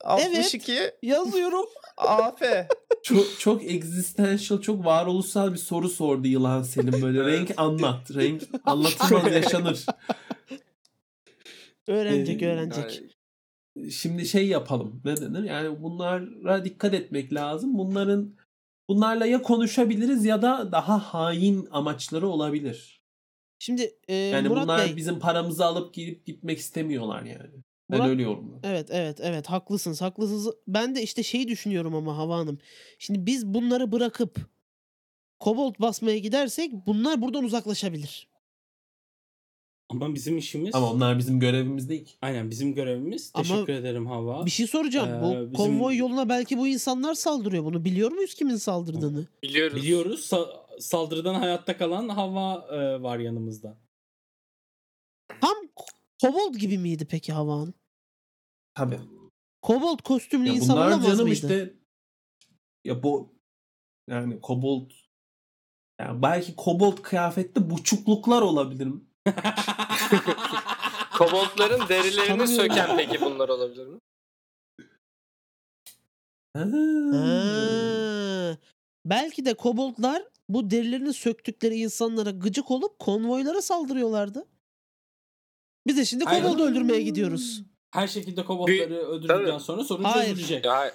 62 Yazıyorum. A F. çok çok existential, çok varoluşsal bir soru sordu Yılan Selim böyle. Evet. Renk anlat. Renk anlatılmaz yaşanır. Öğrenecek Ee, öğrenecek. Şimdi şey yapalım. Ne denir? Yani bunlara dikkat etmek lazım. Bunların bunlarla ya konuşabiliriz ya da daha hain amaçları olabilir. Şimdi e, Yani Murat bunlar Bey. bizim paramızı alıp girip gitmek istemiyorlar yani. Ben Murat- öyle yorumladım. Evet evet evet haklısınız haklısınız. Ben de işte şeyi düşünüyorum ama Hava Hanım. Şimdi biz bunları bırakıp kobolt basmaya gidersek bunlar buradan uzaklaşabilir. Ama bizim işimiz Ama onlar bizim görevimiz değil ki. aynen bizim görevimiz. Ama Teşekkür ederim Hava. Bir şey soracağım. Ee, bu bizim- konvoy yoluna belki bu insanlar saldırıyor. Bunu biliyor muyuz kimin saldırdığını? biliyoruz. Biliyoruz sa- saldırıdan hayatta kalan Hava e, var yanımızda. Tam kobold gibi miydi peki Hava Hanım? Tabii. Kobold kostümlü Ya insan bunlar olamaz canım mıydı? işte ya bu yani kobold yani belki kobold kıyafetli buçukluklar olabilir mi? Koboldların derilerini söken peki bunlar olabilir mi? Ha. Belki de koboldlar bu derilerini söktükleri insanlara gıcık olup konvoylara saldırıyorlardı. Biz de şimdi Aynen. koboldu öldürmeye gidiyoruz. Her şekilde koboldları öldürdükten Tabii. sonra sorun Hayır. çözülecek. Ya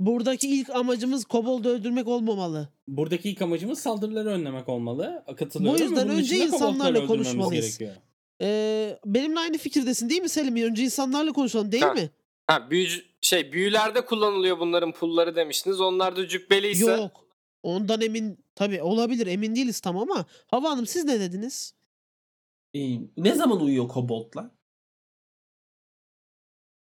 Buradaki ilk amacımız koboldu öldürmek olmamalı. Buradaki ilk amacımız saldırıları önlemek olmalı. Katılıyorum. Bu yüzden önce insanlarla konuşmalıyız. gerekiyor. Ee, benimle aynı fikirdesin değil mi Selim? Önce insanlarla konuşalım değil Ha. mi? ha büyücü şey büyülerde kullanılıyor bunların pulları demiştiniz. Onlar da cübbeliyse Yok. Ondan emin tabii olabilir emin değiliz tam ama Hava Hanım siz ne dediniz? İyi. Ne zaman uyuyor koboldlar?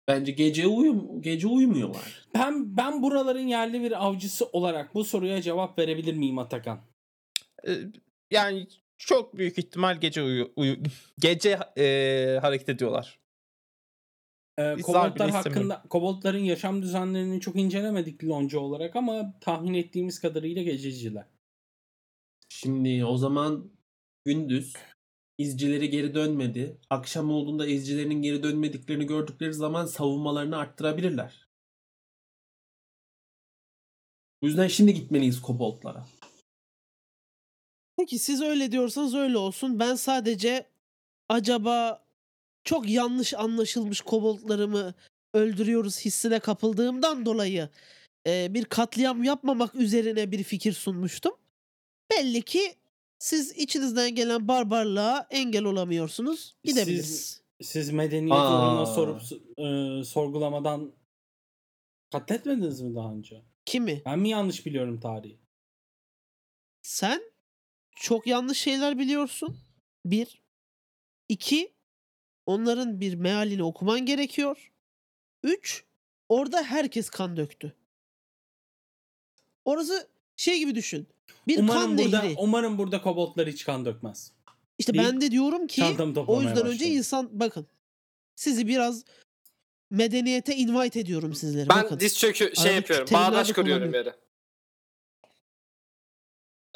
Bence gece uyum gece uyumuyorlar. Ben ben buraların yerli bir avcısı olarak bu soruya cevap verebilir miyim Atakan? Ee, yani çok büyük ihtimal gece uyu, uyu gece e, hareket ediyorlar. Ee, koboldlar hakkında koboldların yaşam düzenlerini çok incelemedik lonca olarak ama tahmin ettiğimiz kadarıyla gececiler. Şimdi o zaman gündüz izcileri geri dönmedi. Akşam olduğunda izcilerinin geri dönmediklerini gördükleri zaman savunmalarını arttırabilirler. Bu yüzden şimdi gitmeliyiz koboldlara. Peki siz öyle diyorsanız öyle olsun. Ben sadece acaba çok yanlış anlaşılmış koboldlarımı öldürüyoruz hissine kapıldığımdan dolayı e, bir katliam yapmamak üzerine bir fikir sunmuştum. Belli ki siz içinizden gelen barbarlığa engel olamıyorsunuz. Gidebiliriz. Siz medeniyet Aa. uğruna sorup e, sorgulamadan katletmediniz mi daha önce? Kimi? Ben mi yanlış biliyorum tarihi? Sen çok yanlış şeyler biliyorsun. Bir. İki. Onların bir mealini okuman gerekiyor. Üç. Orada herkes kan döktü. Orası şey gibi düşün. Bir umarım kan burada nehri. umarım burada koboldlar hiç kan dökmez. İşte değil. ben de diyorum ki o yüzden önce başladım. insan bakın. Sizi biraz medeniyete invite ediyorum sizleri. ben bakın. diz çökü şey Aradaki yapıyorum. Bağdaş kuruyorum yere.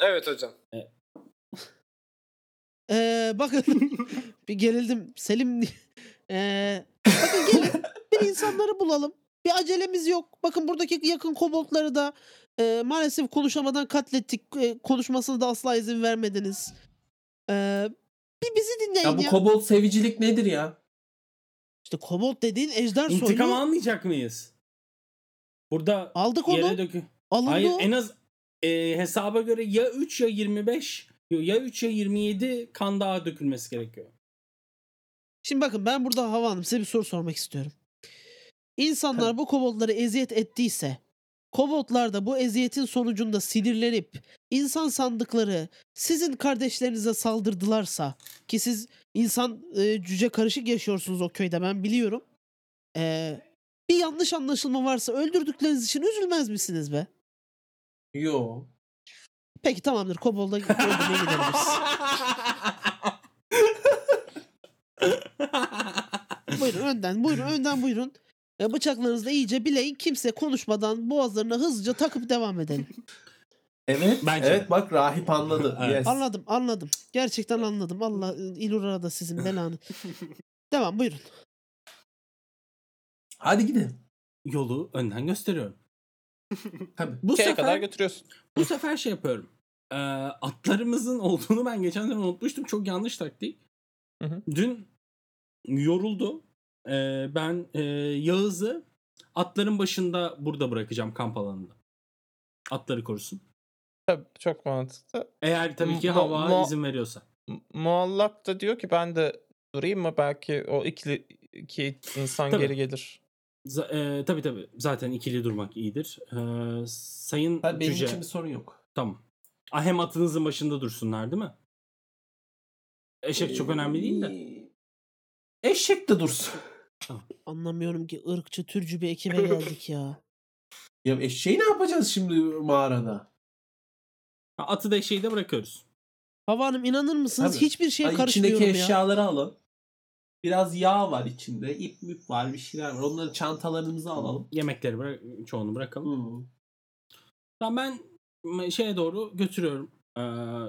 Evet hocam. Ee, bakın bir gerildim. Selim ee, bakın gelin bir insanları bulalım. Bir acelemiz yok. Bakın buradaki yakın koboldları da ee, maalesef konuşamadan katlettik. Ee, konuşmasına da asla izin vermediniz. Ee, bir bizi dinleyin Ya ya. bu kobold sevicilik nedir ya? işte kobold dediğin ejder İntikam soylu. almayacak mıyız? Burada Aldık onu. yere dökü. Alındı Hayır o. en az e, hesaba göre ya 3 ya 25 yo, ya 3 ya 27 kan daha dökülmesi gerekiyor. Şimdi bakın ben burada Hava Hanım size bir soru sormak istiyorum. İnsanlar bu koboldları eziyet ettiyse koboldlar da bu eziyetin sonucunda sinirlenip insan sandıkları sizin kardeşlerinize saldırdılarsa ki siz insan e, cüce karışık yaşıyorsunuz o köyde ben biliyorum. E, bir yanlış anlaşılma varsa öldürdükleriniz için üzülmez misiniz be? Yo. Peki tamamdır kobolda öldürmeye gidebiliriz. Buyurun önden buyurun önden buyurun. E, bıçaklarınızı da iyice bileyin. Kimse konuşmadan boğazlarına hızlıca takıp devam edelim. Evet. Bence evet bak rahip anladı. Evet. Yes. Anladım anladım. Gerçekten anladım. Allah İlur'a da sizin belanı. devam buyurun. Hadi gidelim. Yolu önden gösteriyorum. Tabii. Bu Şeye sefer kadar götürüyorsun. bu sefer şey yapıyorum. Ee, atlarımızın olduğunu ben geçen sene unutmuştum. Çok yanlış taktik. Hı hı. Dün yoruldu. Ee, ben e, Yağız'ı atların başında burada bırakacağım kamp alanında. Atları korusun. Tabii çok mantıklı. Eğer tabii ki hava mu- izin veriyorsa. Muallak da diyor ki ben de durayım mı belki o ikili iki insan Tabii. geri gelir. Z- e, tabii tabii. Zaten ikili durmak iyidir. Ee, sayın Ha, benim Cüce. için bir sorun yok. Tamam. Ah, hem atınızın başında dursunlar değil mi? Eşek çok önemli değil de. Ee, Eşek de dursun. Anlamıyorum ki ırkçı türcü bir ekibe geldik ya. Ya eşeği ne yapacağız şimdi mağarada? Ha, Atı da eşeği de bırakıyoruz. Hava Hanım inanır mısınız? Tabii. Hiçbir şeye Ay, karışmıyorum içindeki ya. eşyaları alın. Biraz yağ var içinde. ip müp var bir şeyler var. Onları çantalarımıza alalım. Yemekleri bırak, çoğunu bırakalım. Hmm. Tamam ben şeye doğru götürüyorum. Ee,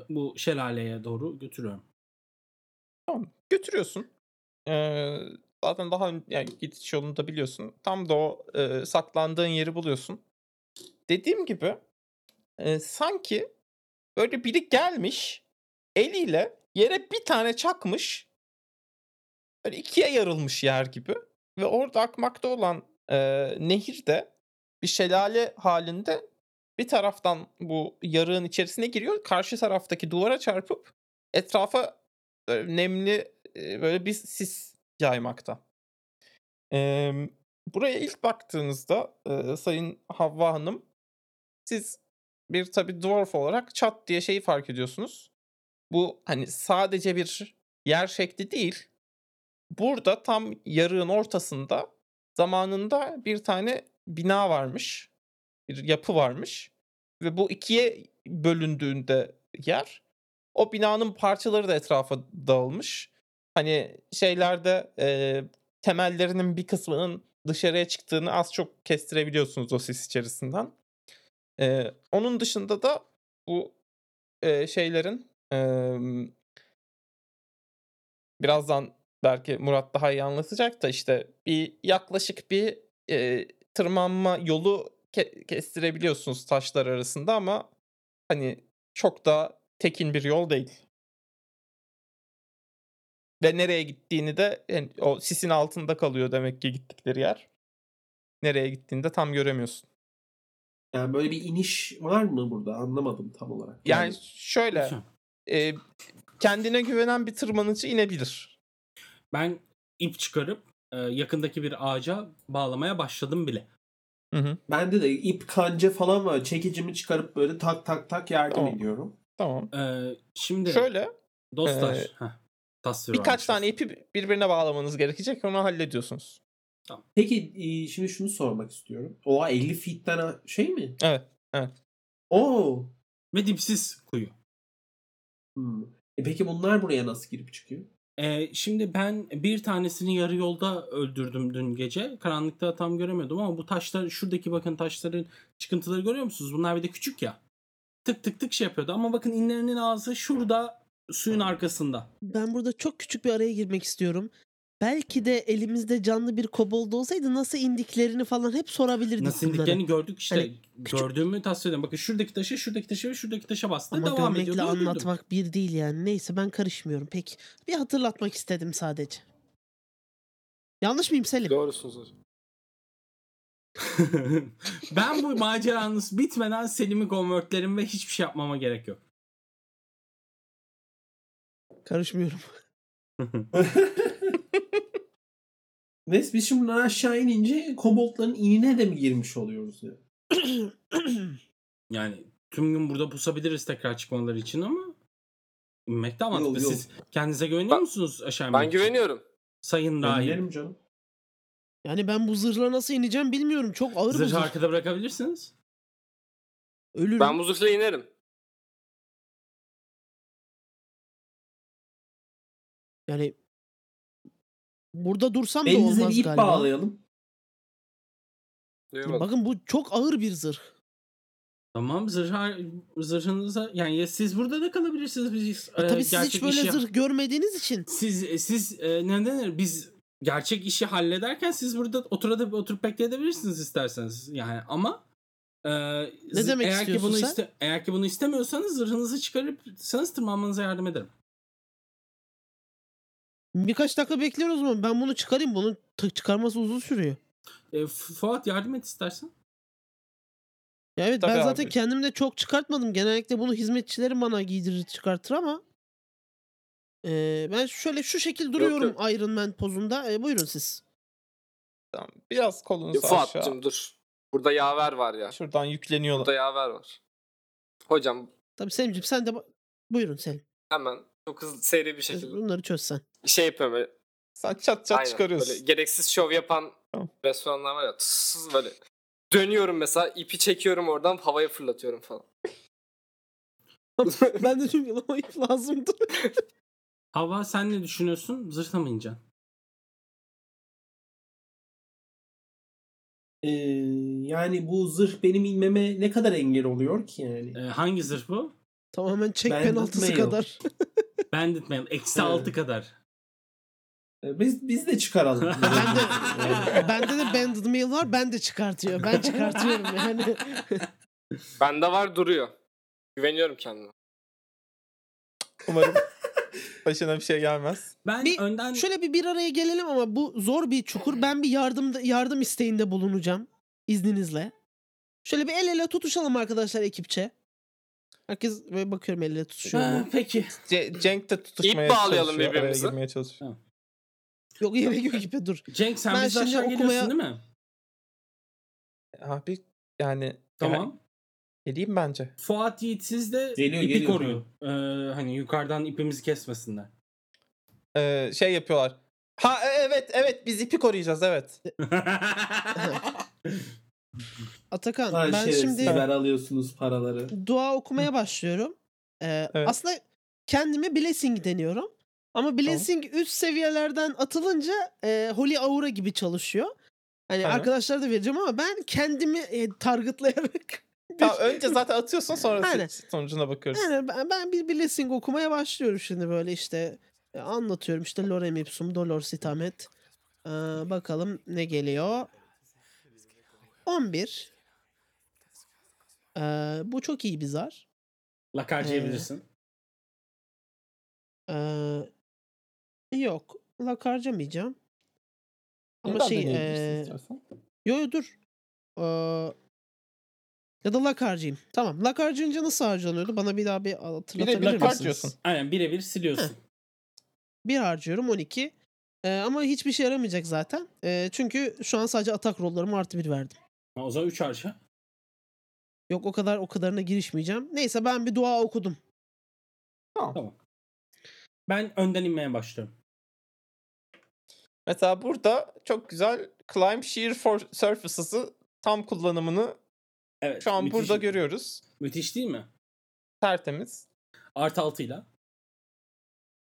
bu şelaleye doğru götürüyorum. Tamam. Götürüyorsun. Ee, zaten daha yani gidiş yolunu da biliyorsun. Tam da o e, saklandığın yeri buluyorsun. Dediğim gibi e, sanki böyle biri gelmiş eliyle yere bir tane çakmış böyle ikiye yarılmış yer gibi ve orada akmakta olan e, nehir de bir şelale halinde bir taraftan bu yarığın içerisine giriyor. Karşı taraftaki duvara çarpıp etrafa böyle nemli e, böyle bir sis yaymakta. Eee, buraya ilk baktığınızda e, Sayın Havva Hanım siz bir tabi dwarf olarak çat diye şeyi fark ediyorsunuz. Bu hani sadece bir yer şekli değil. Burada tam yarığın ortasında zamanında bir tane bina varmış. Bir yapı varmış. Ve bu ikiye bölündüğünde yer o binanın parçaları da etrafa dağılmış. Hani şeylerde e, temellerinin bir kısmının dışarıya çıktığını az çok kestirebiliyorsunuz o sis içerisinden. E, onun dışında da bu e, şeylerin e, birazdan belki Murat daha iyi anlatacak da işte bir yaklaşık bir e, tırmanma yolu ke- kestirebiliyorsunuz taşlar arasında ama hani çok da tekin bir yol değil. Ve nereye gittiğini de yani o sisin altında kalıyor demek ki gittikleri yer. Nereye gittiğini de tam göremiyorsun. Yani böyle bir iniş var mı burada? Anlamadım tam olarak. Yani şöyle Lütfen. e, kendine güvenen bir tırmanıcı inebilir. Ben ip çıkarıp e, yakındaki bir ağaca bağlamaya başladım bile. Hı hı. Bende de ip kanca falan var. Çekicimi çıkarıp böyle tak tak tak yardım Tamam. ediyorum. Tamam. Ee, şimdi Şöyle dostlar. e, heh, tasvir birkaç tane ipi birbirine bağlamanız gerekecek. Onu hallediyorsunuz. Peki e, şimdi şunu sormak istiyorum. Oha 50 feet'ten şey mi? Evet. Oo. Ve dipsiz kuyu. Hmm. E peki bunlar buraya nasıl girip çıkıyor? Ee, şimdi ben bir tanesini yarı yolda öldürdüm dün gece. Karanlıkta tam göremiyordum ama bu taşlar şuradaki bakın taşların çıkıntıları görüyor musunuz? Bunlar bir de küçük ya. Tık tık tık şey yapıyordu ama bakın inlerinin ağzı şurada suyun arkasında. Ben burada çok küçük bir araya girmek istiyorum. Belki de elimizde canlı bir kobold olsaydı nasıl indiklerini falan hep sorabilirdik Nasıl bunlara. indiklerini gördük işte. Hani küçük- Gördüğümü tasvir ediyorum. Bakın şuradaki taşı, şuradaki taşı ve şuradaki taşa bastı. Ama devam öldürdüm. anlatmak bir değil yani. Neyse ben karışmıyorum. Peki bir hatırlatmak istedim sadece. Yanlış mıyım Selim? Doğrusunuz. ben bu maceranız bitmeden Selim'i konvertlerim ve hiçbir şey yapmama gerek yok. Karışmıyorum. Neyse biz şimdi bundan aşağı inince koboldların inine de mi girmiş oluyoruz ya? Yani tüm gün burada pusabiliriz tekrar çıkmaları için ama inmek de mantıklı. Yok, yok. Siz kendinize güveniyor Ben- musunuz aşağı inmek Ben için? güveniyorum. Sayın Rahim. Canım. yani ben bu zırhla nasıl ineceğim bilmiyorum. Çok ağır bu Zırhı zırh. arkada bırakabilirsiniz. Ölürüm. Ben bu zırhla inerim. Yani burada dursam da Elinize olmaz bir ip galiba. bağlayalım. Duymadım. Bakın bu çok ağır bir zırh. Tamam zırha, zırhınıza yani ya siz burada da kalabilirsiniz. Biz, E, e, tabii siz hiç böyle işi- zırh görmediğiniz için. Siz siz e, ne denir? Biz gerçek işi hallederken siz burada oturup oturup bekleyebilirsiniz isterseniz. Yani ama e, ne demek eğer ki bunu sen? iste, eğer ki bunu istemiyorsanız zırhınızı çıkarıp sanız tırmanmanıza yardım ederim. Birkaç dakika bekliyoruz o zaman. Ben bunu çıkarayım. Bunun çıkarması uzun sürüyor. E, Fu- Fuat yardım et istersen. Ya evet Tabii ben zaten abi. kendim de çok çıkartmadım. Genellikle bunu hizmetçilerim bana giydirir çıkartır ama Ee, ben şöyle şu şekil duruyorum yok. Iron Man pozunda. Ee, buyurun siz. Tamam. Biraz kolunuzu aşağı. Fuat'cım dur. Burada yaver var ya. Şuradan yükleniyorlar. Burada yaver var. Hocam Tabii Selim'ciğim sen de buyurun Selim. hemen çok hızlı seri bir şekilde. Bunları çözsen. Şey yapıyorum böyle. Sen çat çat Aynen, çıkarıyorsun. Böyle gereksiz şov yapan tamam. restoranlar var ya. Tssız böyle. Dönüyorum mesela ipi çekiyorum oradan havaya fırlatıyorum falan. ben de tüm yılama ip lazımdı. Hava sen ne düşünüyorsun? Zırhla mı ineceksin? Ee, yani bu zırh benim inmeme ne kadar engel oluyor ki yani? Ee, hangi zırh bu? Tamamen çek Bandit penaltısı mail. kadar. Bandit Mail. Eksi Evet. 6 kadar. Ee, Biz biz de çıkaralım. Bende, Yani. bende de banded mail var. Ben de çıkartıyor. Ben çıkartıyorum yani. Bende var duruyor. Güveniyorum kendime. Umarım başına bir şey gelmez. Ben Bir- önden Şöyle bir bir araya gelelim ama bu zor bir çukur. Ben bir yardım yardım isteğinde bulunacağım izninizle. Şöyle bir el ele tutuşalım arkadaşlar ekipçe. Herkes böyle bakıyorum el ele tutuşuyor Ha, mu? peki. Ce- Cenk de tutuşmaya İp bağlayalım araya birbirimize. girmeye çalışıyor. Yok gerek yok ipe dur. Cenk sen Ben şimdi aşağı okumaya- geliyorsun değil mi? Abi yani Tamam. geleyim bence. Fuat Yiğit siz de Geliyor, ipi geliyor. koruyun. Ee, hani yukarıdan ipimizi kesmesinler. Ee, şey yapıyorlar. Ha e- evet evet biz ipi koruyacağız evet. Atakan Lan ben şimdi şerefsizler alıyorsunuz paraları. dua okumaya başlıyorum. Ee, Evet. Aslında kendime blessing deniyorum. Ama blessing üst seviyelerden atılınca e, Holy Aura gibi çalışıyor. Hani Aynen. arkadaşlara da vereceğim ama ben kendimi e, targetlayarak Tamam, önce zaten atıyorsun sonra Aynen. sonucuna bakıyoruz. Yani ben, ben bir blessing okumaya başlıyorum şimdi böyle işte e, anlatıyorum işte lorem ipsum dolor sitamet. Ee, bakalım ne geliyor. 11. Ee, bu çok iyi bir zar. Lak harcayabilirsin. Ee, yok. Lak harcamayacağım. Ama şey ee, istiyorsan. yo yo dur. Ee, ya da lak harcayayım. Tamam. Lak harcayınca nasıl harcanıyordu? Bana bir daha bir Bir de hatırlatabilir bir misiniz? harcıyorsun. Aynen birebir siliyorsun. Bir harcıyorum 12. Ee, ama hiçbir şey yaramayacak zaten. Ee, çünkü şu an sadece atak rollarıma artı bir verdim. Ha, o zaman 3 harca. Yok o kadar o kadarına girişmeyeceğim. Neyse ben bir dua okudum. Tamam. Ben önden inmeye başlıyorum. Mesela burada çok güzel Climb Shear for Surfaces'ı tam kullanımını Evet. şu an müthiş. burada görüyoruz. Müthiş değil mi? Tertemiz. 6 ile.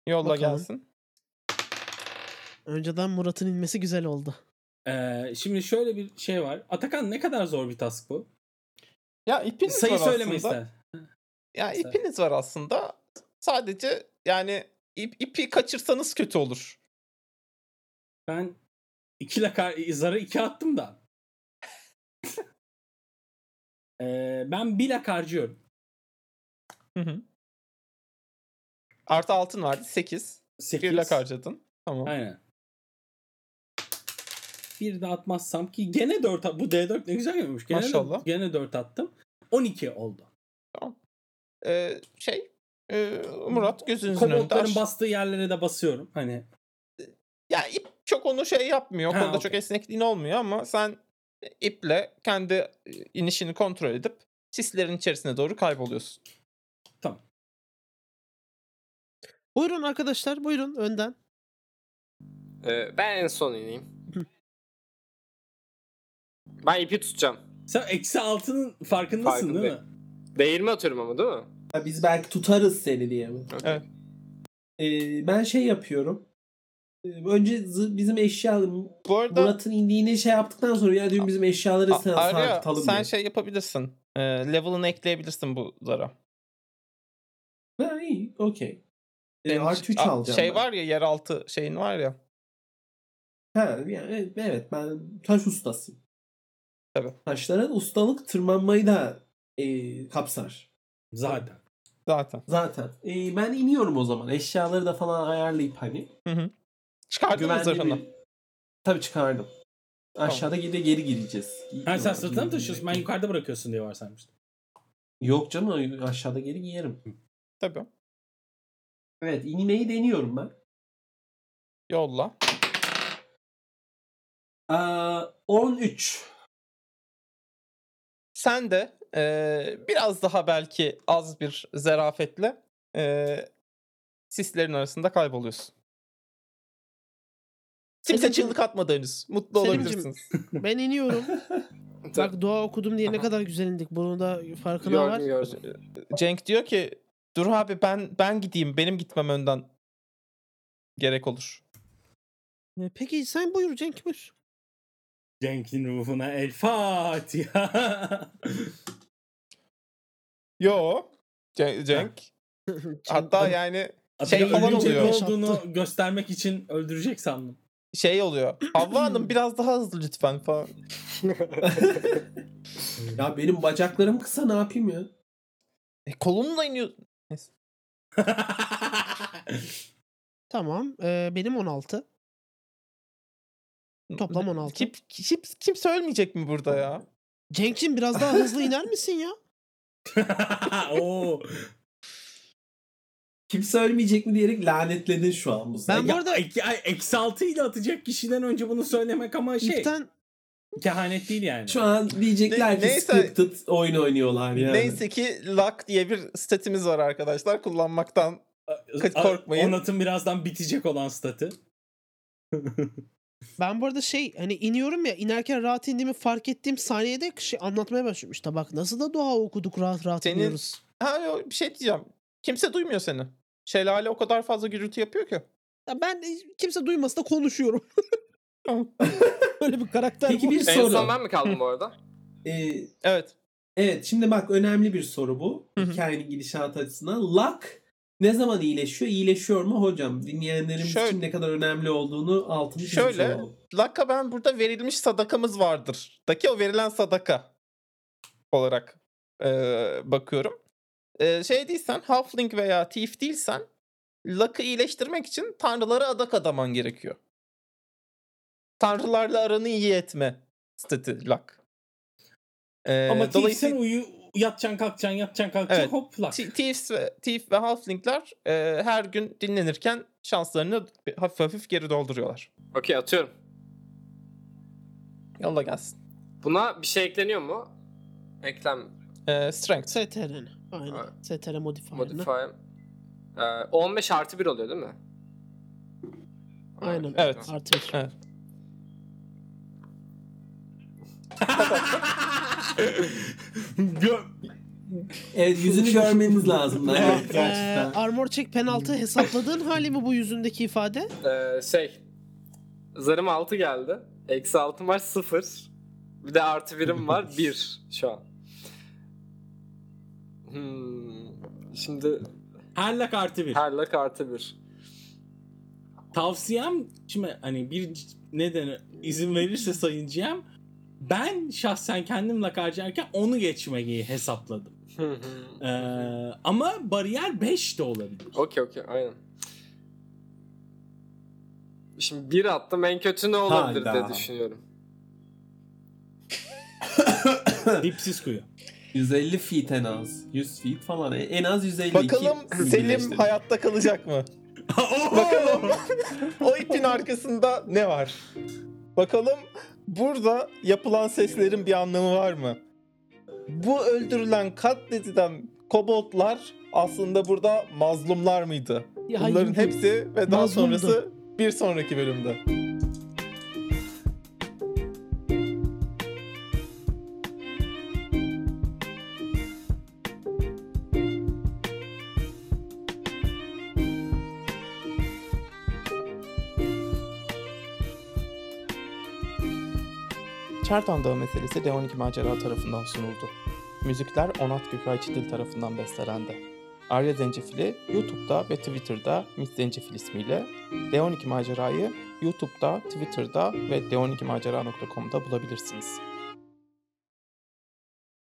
Yolla Bakalım. gelsin. Önceden Murat'ın inmesi güzel oldu. Ee, şimdi şöyle bir şey var. Atakan ne kadar zor bir task bu? Ya ipiniz Sayı var söyleme aslında. ister. Ya ipiniz var aslında. Sadece yani ip, ipi kaçırsanız kötü olur. Ben 2 lakar zarı 2 attım da. Ee, ben 1 lak harcıyorum. Hı hı. Artı altın vardı 8. 8. Bir lak harcadın. Tamam. Aynen. Bir de atmazsam ki gene 4 bu D4 ne güzel gelmiş. Gene Maşallah. gene 4 attım. 12 oldu. Ee, şey e, Murat gözünüzün önünde. Koboltların aş- bastığı yerlere de basıyorum. Hani Ya ip çok onu şey yapmıyor. Ha, konuda okey. çok esnekliğin olmuyor ama sen iple kendi e, inişini kontrol edip sislerin içerisine doğru kayboluyorsun. tamam. Buyurun arkadaşlar buyurun önden. Ee, ben en son ineyim. Ben ipi tutacağım. Sen eksi altının farkındasın değil mi? Değirme atıyorum ama değil mi? Ha, biz belki tutarız seni diye mi? Evet. Ee, ben şey yapıyorum. Ee, Önce bizim eşya Bu arada Murat'ın indiğini şey yaptıktan sonra ya diyorum bizim eşyaları sen sarkıtalım sen diye. şey yapabilirsin. E, level'ını ekleyebilirsin bu zara. Ha iyi okey. Senin artı 3 a- alacağım Şey ben. var ya yeraltı şeyin var ya. Ha, yani, evet, evet ben taş ustasıyım. Tabii. Taşlara ustalık tırmanmayı da e, kapsar. Zaten. Zaten. Zaten. E, ben iniyorum o zaman. Eşyaları da falan ayarlayıp hani. Hı hı. Çıkardın mı zırhını? bir... Tabii çıkardım. Aşağıda geri geri gireceğiz. Ha sen sırtına mı taşıyorsun? Ben yukarıda bırakıyorsun diye varsaymıştım. Yok canım aşağıda geri giyerim. Tabii. Evet inmeyi deniyorum ben. Yolla. Aa, 13. Sen de e, biraz daha belki az bir zerafetle e, sislerin arasında kayboluyorsun. Kimse çığlık atmadı henüz. Mutlu Selim'cim- olabilirsiniz. Ben iniyorum. Bak dua okudum diye ne kadar güzel indik. Bunu da farkına var. Gördüm gördüm. Cenk diyor ki dur abi ben ben gideyim benim gitmem önden gerek olur. E, Peki sen buyur Cenk buyur. Cenk'in ruhuna El Fatiha. Yo. Ce- Cenk. Hatta yani Şey Şey falan oluyor. olduğunu göstermek için öldürecek sandım. şey oluyor. Havva Hanım biraz daha hızlı lütfen falan. Ya benim bacaklarım kısa ne yapayım ya? E, kolumla iniyor. Neyse. Tamam. ee, benim 16. Toplam 16. Kim, kim, kimse ölmeyecek mi burada ya? Cenk'cim biraz daha hızlı iner misin ya? Oo. Kimse ölmeyecek mi diyerek lanetledin şu an bu Ben bu Ya, arada- eksi altı ile atacak kişiden önce bunu söylemek ama şey İpten kehanet değil yani. Şu an diyecekler Ne- ki neyse. scripted oyun oynuyorlar yani. Neyse ki luck diye bir statimiz var arkadaşlar. Kullanmaktan korkmayın. Onat'ın birazdan bitecek olan statı. ben bu arada şey hani iniyorum ya inerken rahat indiğimi fark ettiğim saniyede şey anlatmaya başlıyorum. İşte bak nasıl da dua okuduk rahat rahat Senin- iniyoruz. Ha bir şey diyeceğim. Kimse duymuyor seni. Şelale o kadar fazla gürültü yapıyor ki. Ya ben kimse duymasa da konuşuyorum. Böyle bir karakter Peki bu. bir En soru. son ben mi kaldım bu arada? Ee, Evet. evet şimdi bak önemli bir soru bu. Hikayenin gidişatı açısından. Luck ne zaman iyileşiyor? İyileşiyor mu hocam? Dinleyenlerimiz Şöyle- için ne kadar önemli olduğunu altını Şöyle. Luck'a ben burada verilmiş sadakamız vardır. Daki o verilen sadaka olarak eee, bakıyorum. Eee, şey değilsen, Halfling veya Thief değilsen Luck'ı iyileştirmek için tanrılara adak adaman gerekiyor. Tanrılarla aranı iyi etme statü Luck. Eee, ama dolayısıyla- uyu yatacaksın kalkacaksın yatacaksın kalkacaksın Evet. hop lak. Thieves ve, Thief ve Halfling'ler eee, her gün dinlenirken şanslarını hafif hafif geri dolduruyorlar. Okey atıyorum. Yolla gelsin. Buna bir şey ekleniyor mu? Eklem Eee strength. STR'nin. Aynen. Evet. STR modifier'ını. modifier. Ee, 15 artı 1 oluyor değil mi? Aynen. Evet. Artı bir. Evet. Gö- Evet yüzünü görmeniz lazım. Evet, Ee, gerçekten. armor check penaltı hesapladığın hali mi bu yüzündeki ifade? Ee, şey. Zarım 6 geldi. Eksi 6 var 0. Bir de artı birim var 1 şu an. Hmm. Şimdi Her lak artı bir. her lak artı 1. Tavsiyem şimdi hani bir neden izin verirse Sayın GM ben şahsen kendim lak harcarken onu geçmeyi hesapladım. Ee, ama bariyer 5 de olabilir. Okey okey aynen. Şimdi bir attım en kötü ne olabilir Hayda. diye düşünüyorum. Dipsiz kuyu. 150 feet en az. 100 feet falan. En az 152. Bakalım Selim hayatta kalacak mı? Bakalım o ipin arkasında ne var? Bakalım burada yapılan seslerin bir anlamı var mı? Bu öldürülen katledilen koboldlar aslında burada mazlumlar mıydı? Ya Bunların hayır, hepsi ve daha mazlumdu. sonrası bir sonraki bölümde. Çertan Dağı meselesi D12 Macera tarafından sunuldu. Müzikler Onat Gökay Çitil tarafından bestelendi. Arya Zencefili YouTube'da ve Twitter'da Miss Zencefil ismiyle, D12 Macera'yı YouTube'da, Twitter'da ve d12macera.com'da bulabilirsiniz.